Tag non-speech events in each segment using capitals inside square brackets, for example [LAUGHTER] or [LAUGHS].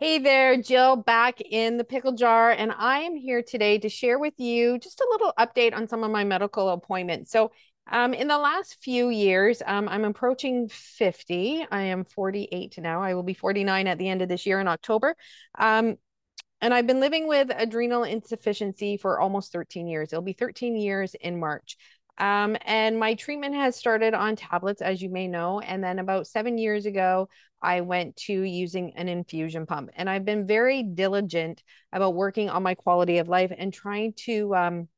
Hey there, Jill, back in the pickle jar, and I am here today to share with you just a little update on some of my medical appointments. So, um, in the last few years, um, I'm approaching 50. I am 48 now. I will be 49 at the end of this year in October. Um, and I've been living with adrenal insufficiency for almost 13 years. It'll be 13 years in March. Um, and my treatment has started on tablets, as you may know. And then about seven years ago, I went to using an infusion pump. And I've been very diligent about working on my quality of life and trying to um,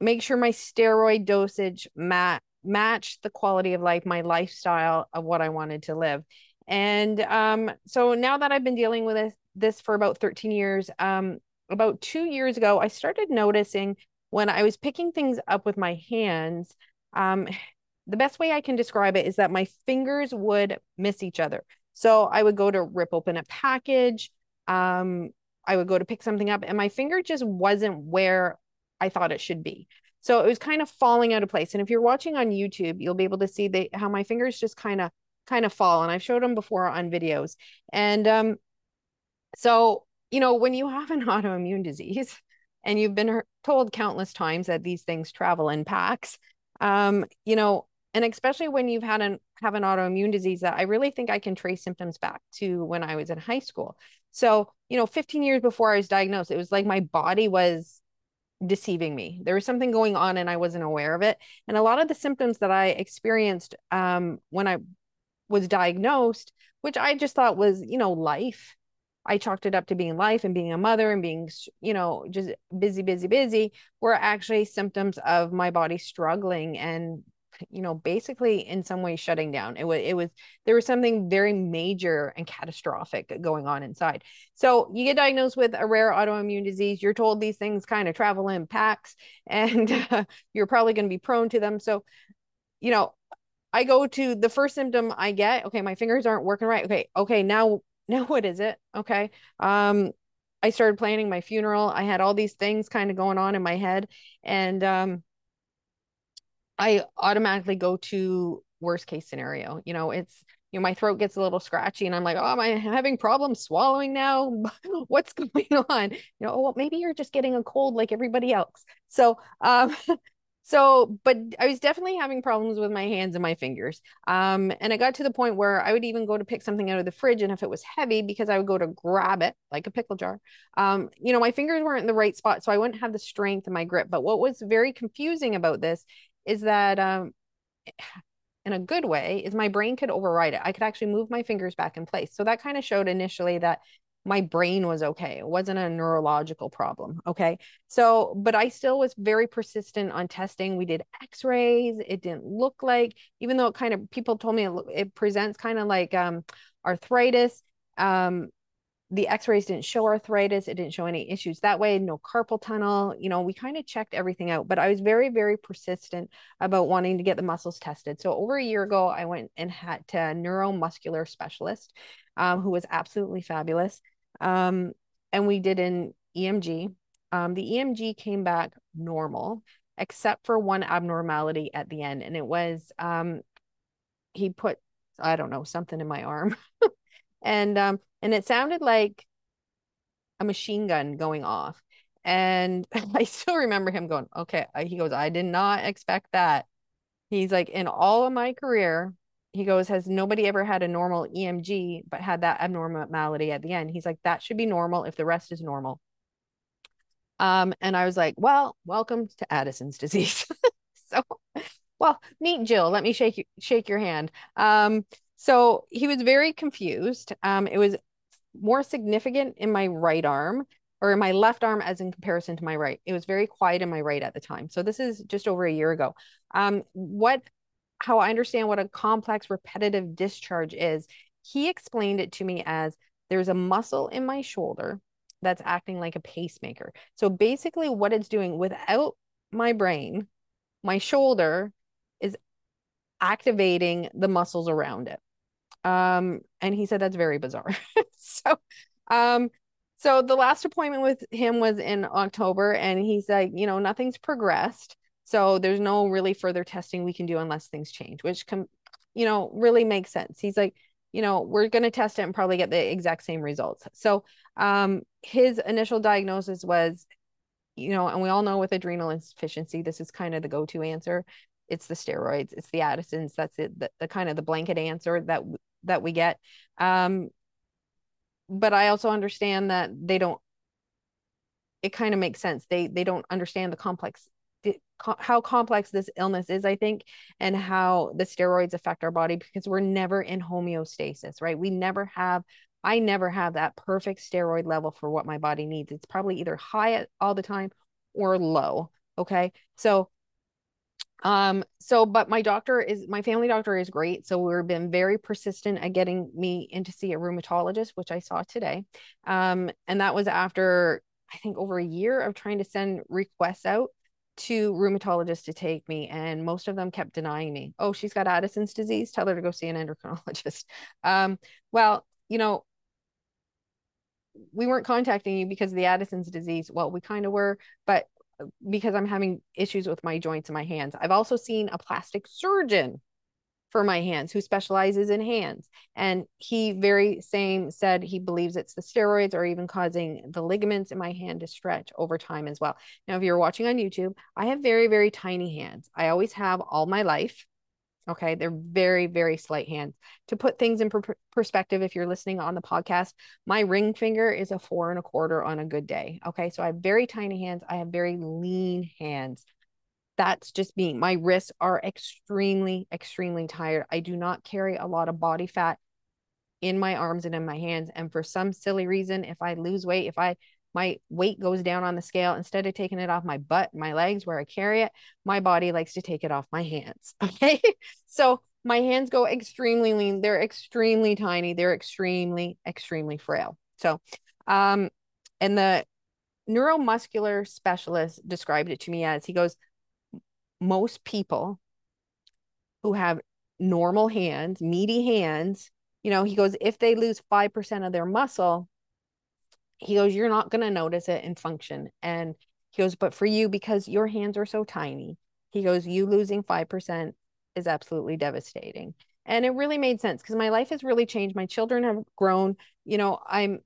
make sure my steroid dosage mat- matched the quality of life, my lifestyle of what I wanted to live. And um, so now that I've been dealing with this, this for about 13 years, um, about two years ago, I started noticing when I was picking things up with my hands, um, [SIGHS] the best way I can describe it is that my fingers would miss each other. So I would go to rip open a package. Um, I would go to pick something up, and my finger just wasn't where I thought it should be. So it was kind of falling out of place. And if you're watching on YouTube, you'll be able to see how my fingers just kind of kind of fall. And I've showed them before on videos. And um, so you know, when you have an [LAUGHS] autoimmune disease, and you've been told countless times that these things travel in packs. Um, you know and especially when you've had an have an autoimmune disease that i really think i can trace symptoms back to when i was in high school. So you know 15 years before i was diagnosed it was like my body was deceiving me. There was something going on and i wasn't aware of it. And a lot of the symptoms that i experienced um, when i was diagnosed which i just thought was you know life I chalked it up to being life and being a mother and being, you know, just busy, busy, busy, were actually symptoms of my body struggling and, you know, basically in some way shutting down. It was, it was, there was something very major and catastrophic going on inside. So you get diagnosed with a rare autoimmune disease. You're told these things kind of travel in packs [LAUGHS] and uh, you're probably going to be prone to them. So, you know, I go to the first symptom I get, okay, my fingers aren't working right. Okay, okay, now now what is it? Okay. Um, I started planning my funeral. I had all these things kind of going on in my head. And um, I automatically go to worst case scenario. You know, it's, you know, my throat gets a little scratchy and I'm like, oh, am I having problems swallowing now? [LAUGHS] What's [LAUGHS] going on? You know, oh, well, maybe you're just getting a cold like everybody else. So, um, [LAUGHS] so but i was definitely having problems with my hands and my fingers. Um, and it got to the point where i would even go to pick something out of the fridge and if it was heavy because i would go to grab it like a pickle jar. Um, you know my fingers weren't in the right spot so i wouldn't have the strength in my grip. But what was very confusing about this is that um, [SIGHS] in a good way is my brain could override it. I could actually move my fingers back in place. So that kind of showed initially that my brain was okay. It wasn't a neurological problem. Okay. So, but I still was very persistent on testing. We did x rays. It didn't look like, even though it kind of, people told me it, it presents kind of like um, arthritis. Um, the x-rays didn't show arthritis it didn't show any issues that way no carpal tunnel you know we kind of checked everything out but i was very very persistent about wanting to get the muscles tested so over a year ago i went and had to a neuromuscular specialist um, who was absolutely fabulous um, and we did an EMG. Um, the EMG came back normal, except for one abnormality at the end. And it was um, he put, I don't know, something in my arm. [LAUGHS] and um, and it sounded like a machine gun going off. And [LAUGHS] I still remember him going, okay. He goes, I did not expect that. He's like, in all of my career, he goes, Has nobody ever had a normal EMG but had that abnormality at the end? He's like, That should be normal if the rest is normal. Um, and I was like, Well, welcome to Addison's disease. [LAUGHS] so, well, meet Jill. Let me shake you, shake your hand. Um, so he was very confused. Um, it was more significant in my right arm or in my left arm as in comparison to my right. It was very quiet in my right at the time. So this is just over a year ago. Um, what how I understand what a complex repetitive discharge is, he explained it to me as there's a muscle in my shoulder that's acting like a pacemaker. So basically, what it's doing without my brain, my shoulder is activating the muscles around it. Um, and he said that's very bizarre. [LAUGHS] so, um, so the last appointment with him was in October, and he's like, you know, nothing's progressed. So there's no really further testing we can do unless things change, which can, you know, really makes sense. He's like, you know, we're going to test it and probably get the exact same results. So, um, his initial diagnosis was, you know, and we all know with adrenal insufficiency, this is kind of the go-to answer. It's the steroids, it's the Addisons. That's it. The, the kind of the blanket answer that that we get. Um, but I also understand that they don't. It kind of makes sense. They they don't understand the complex how complex this illness is, I think, and how the steroids affect our body because we're never in homeostasis, right? We never have, I never have that perfect steroid level for what my body needs. It's probably either high all the time or low. Okay. So, um, so, but my doctor is, my family doctor is great. So we've been very persistent at getting me in to see a rheumatologist, which I saw today. Um, and that was after, I think over a year of trying to send requests out to rheumatologists to take me, and most of them kept denying me. Oh, she's got Addison's disease. Tell her to go see an endocrinologist. [LAUGHS] Um, well, you know, we weren't contacting you because of the Addison's disease. Well, we kind of were, but uh, because I'm having issues with my joints and my hands. I've also seen a plastic surgeon for my hands who specializes in hands. And he very same said he believes it's the steroids or even causing the ligaments in my hand to stretch over time as well. Now if you're watching on youtube i have very very tiny hands. I always have all my life okay? They're very very slight hands. To put things in per- perspective if you're listening on the podcast my ring finger is a four and a quarter on a good day okay? So i have very tiny hands. I have very lean hands that's just me. My wrists are extremely, extremely tired. I do not carry a lot of body fat in my arms and in my hands. And for some silly reason, if I lose weight, if I my weight goes down on the scale, instead of taking it off my butt, my legs where I carry it, my body likes to take it off my hands. [LAUGHS] Okay. so my hands go extremely lean. They're extremely tiny. They're extremely, extremely frail. So, um, and the neuromuscular specialist described it to me as he goes, most people who have normal hands, meaty hands, you know, he goes, if they lose 5% of their muscle, he goes, you're not going to notice it in function. And he goes, but for you, because your hands are so tiny, he goes, you losing 5% is absolutely devastating. And it really made sense because my life has really changed. My children have grown. You know, I'm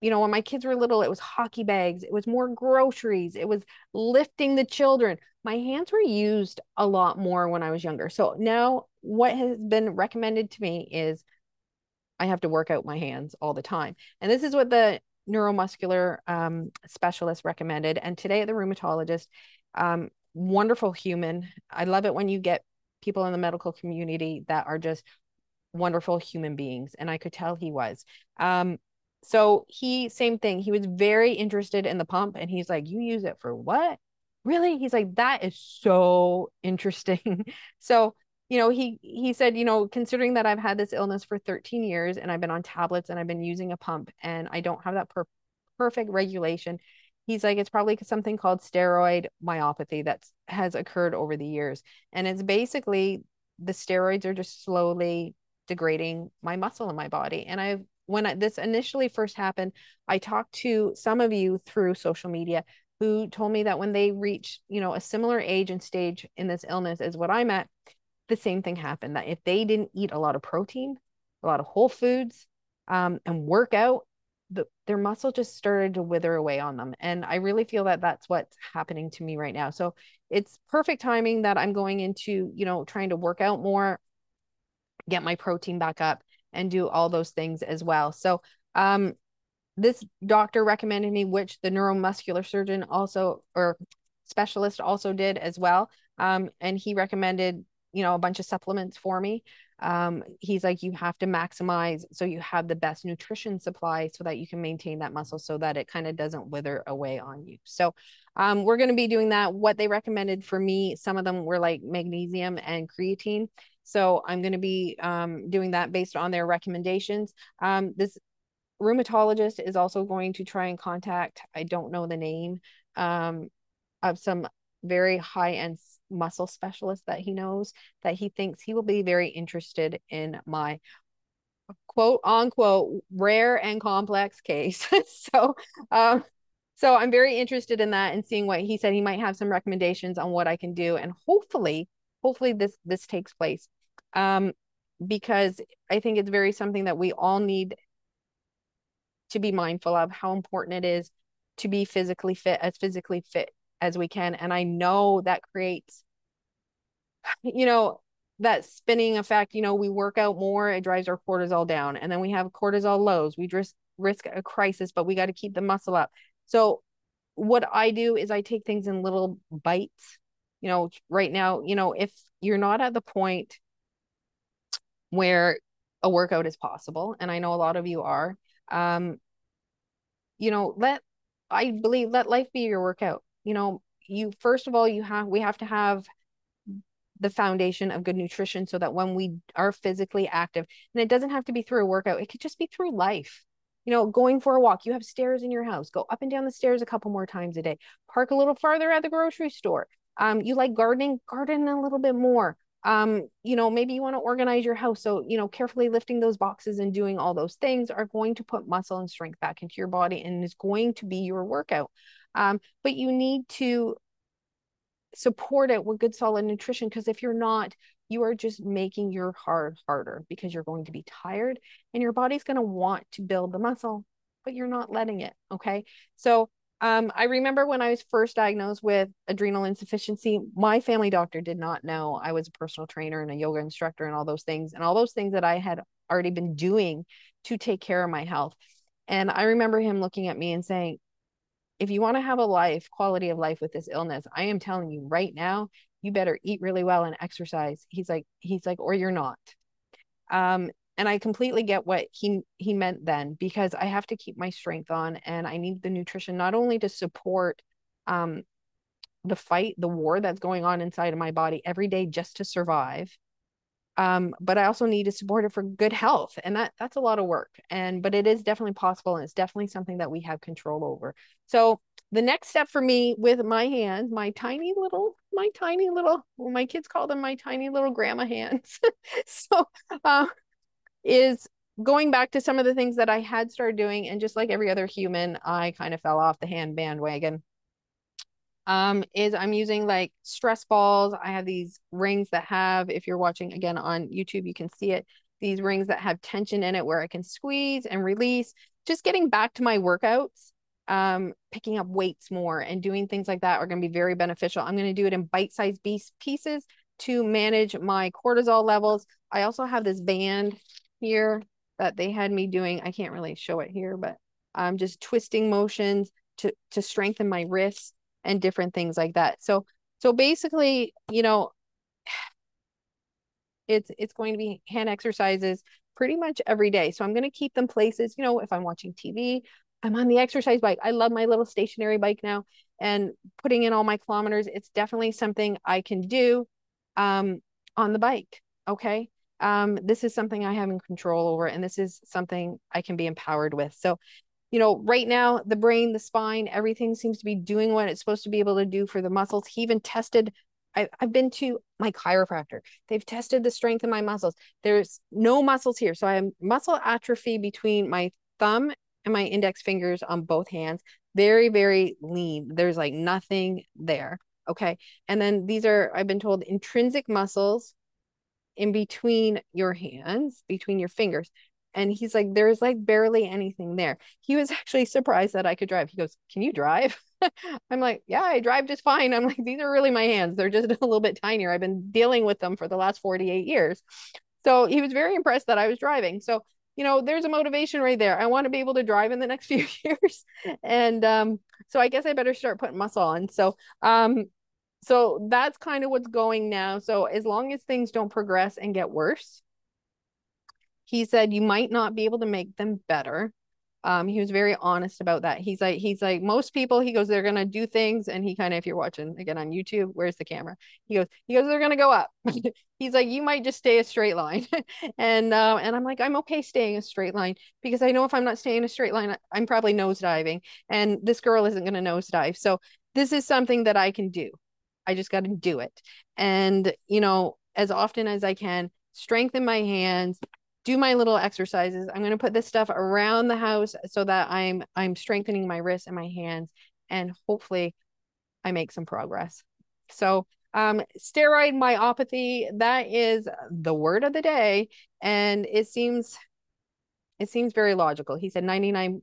you know, when my kids were little, it was hockey bags, it was more groceries, it was lifting the children. My hands were used a lot more when I was younger. So now what has been recommended to me is I have to work out my hands all the time. And this is what the neuromuscular um, specialist recommended. And today at the rheumatologist, um, wonderful human. I love it when you get people in the medical community that are just wonderful human beings. And I could tell he was. Um, so he same thing he was very interested in the pump and he's like you use it for what? Really? He's like that is so [LAUGHS] interesting. So you know he he said you know considering that i've had this illness for 13 years and i've been on tablets and i've been using a pump and i don't have that per- perfect regulation he's like it's probably something called steroid myopathy that has occurred over the years. And it's basically the steroids are just slowly degrading my muscle in my body and i've when I, this initially first happened, I talked to some of you through social media who told me that when they reach, you know, a similar age and stage in this illness as what I'm at, the same thing happened. That if they didn't eat a lot of protein, a lot of whole foods, um, and work out, the, their muscle just started to wither away on them. And I really feel that that's what's happening to me right now. So it's perfect timing that I'm going into, you know, trying to work out more, get my protein back up and do all those things as well. So, um, this doctor recommended me, which the neuromuscular surgeon also or specialist also did as well. Um, and he recommended, you know, a bunch of supplements for me. Um, he's like, you have to maximize so you have the best nutrition supply so that you can maintain that muscle so that it kind of doesn't wither away on you. So, um, we're going to be doing that. What they recommended for me, some of them were like magnesium and creatine. So I'm going to be um, doing that based on their recommendations. Um, this rheumatologist is also going to try and contact, I don't know the name, um, of some very high end muscle specialist that he knows that he thinks he will be very interested in my quote unquote rare and complex case. [LAUGHS] so, um, so I'm very interested in that and seeing what he said. He might have some recommendations on what I can do, and hopefully, hopefully this this takes place. Um, because I think it's very something that we all need to be mindful of how important it is to be physically fit, as physically fit as we can. And I know that creates, [SIGHS] you know, that spinning effect. You know, we work out more, it drives our cortisol down. And then we have cortisol lows. We risk risk a crisis, but we got to keep the muscle up. So what I do is I take things in little bites. You know, right now, you know, if you're not at the point where a workout is possible, and I know a lot of you are, um, you know, let I believe let life be your workout. You know, you first of all, you have we have to have the foundation of good nutrition so that when we are physically active, and it doesn't have to be through a workout, it could just be through life you know, going for a walk. You have stairs in your house. Go up and down the stairs a couple more times a day. Park a little farther at the grocery store. Um, you like gardening, garden a little bit more. Um, you know, maybe you want to organize your house. So, you know, carefully lifting those boxes and doing all those things are going to put muscle and strength back into your body and is going to be your workout. Um, but you need to support it with good solid nutrition because if you're not you are just making your hard harder because you're going to be tired and your body's going to want to build the muscle but you're not letting it okay so um, i remember when i was first diagnosed with adrenal insufficiency my family doctor did not know i was a personal trainer and a yoga instructor and all those things and all those things that i had already been doing to take care of my health and i remember him looking at me and saying if you want to have a life, quality of life with this illness, I am telling you right now, you better eat really well and exercise. He's like, he's like, or you're not. Um, and I completely get what he he meant then because I have to keep my strength on and I need the nutrition not only to support um the fight, the war that's going on inside of my body every day just to survive, um, but I also need to support it for good health, and that that's a lot of work. And but it is definitely possible, and it's definitely something that we have control over. So the next step for me with my hands, my tiny little, my tiny little, well, my kids call them my tiny little grandma hands. [LAUGHS] so uh, is going back to some of the things that I had started doing, and just like every other human, I kind of fell off the hand bandwagon um, is I'm using like stress balls. I have these rings that have, if you're watching again on YouTube, you can see it. These rings that have tension in it where I can squeeze and release. Just getting back to my workouts, um, picking up weights more and doing things like that are going to be very beneficial. I'm going to do it in bite-sized pieces to manage my cortisol levels. I also have this band here that they had me doing. I can't really show it here, but I'm just twisting motions to to strengthen my wrists and different things like that. So so basically, you know, [SIGHS] it's it's going to be hand exercises pretty much every day. So I'm going to keep them places, you know, if I'm watching TV, I'm on the exercise bike. I love my little stationary bike now and putting in all my kilometers. It's definitely something I can do um, on the bike. Okay. Um, this is something I have in control over, and this is something I can be empowered with. So you know, right now, the brain, the spine, everything seems to be doing what it's supposed to be able to do for the muscles. He even tested. I, I've been to my chiropractor. They've tested the strength of my muscles. There's no muscles here. So I have muscle atrophy between my thumb and my index fingers on both hands. Very, very lean. There's like nothing there. Okay. And then these are, I've been told, intrinsic muscles in between your hands, between your fingers. And he's like there's like barely anything there. He was actually surprised that i could drive. He goes can you drive? [LAUGHS] I'm like yeah i drive just fine. I'm like these are really my hands. They're just [LAUGHS] a little bit tinier. I've been dealing with them for the last 48 years. So he was very impressed that i was driving. So you know there's a motivation right there. I want to be able to drive in the next [LAUGHS] few years. And um so i guess i better start putting muscle on. So um so that's kind of what's going now so as long as things don't progress and get worse he said you might not be able to make them better um, he was very honest about that. He's like, he's like, most people, he goes, they're gonna do things, and he kind of, if you're watching again on YouTube, where's the camera? He goes, he goes, they're gonna go up. [LAUGHS] he's like, you might just stay a straight line, [LAUGHS] and uh, and I'm like, I'm okay staying a straight line because I know if I'm not staying a straight line, I'm probably nosediving, and this girl isn't gonna nosedive. So this is something that I can do. I just got to do it, and you know, as often as I can, strengthen my hands, do my little exercises. I'm going to put this stuff around the house so that I'm I'm strengthening my wrists and my hands and hopefully I make some progress. So Um, steroid myopathy, that is the word of the day. And it seems it seems very logical. He said 99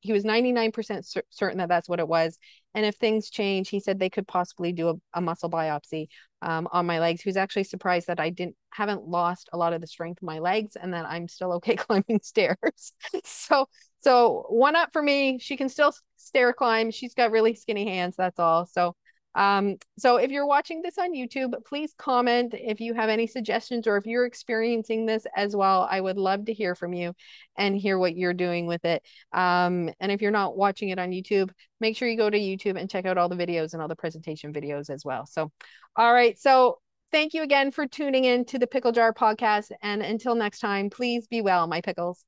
he was 99% certain that that's what it was. And if things change, he said they could possibly do a, a muscle biopsy um, on my legs. He was actually surprised that I didn't haven't lost a lot of the strength of my legs and that I'm still okay [LAUGHS] climbing stairs. [LAUGHS] so so one up for me. She can still stair climb. She's got really skinny hands. That's all. So um, so if you're watching this on YouTube, please comment if you have any suggestions or if you're experiencing this as well. I would love to hear from you and hear what you're doing with it. Um, and if you're not watching it on YouTube, make sure you go to YouTube and check out all the videos and all the presentation videos as well. So, all right. So thank you again for tuning in to the Pickle Jar podcast. And until next time, please be well, my pickles.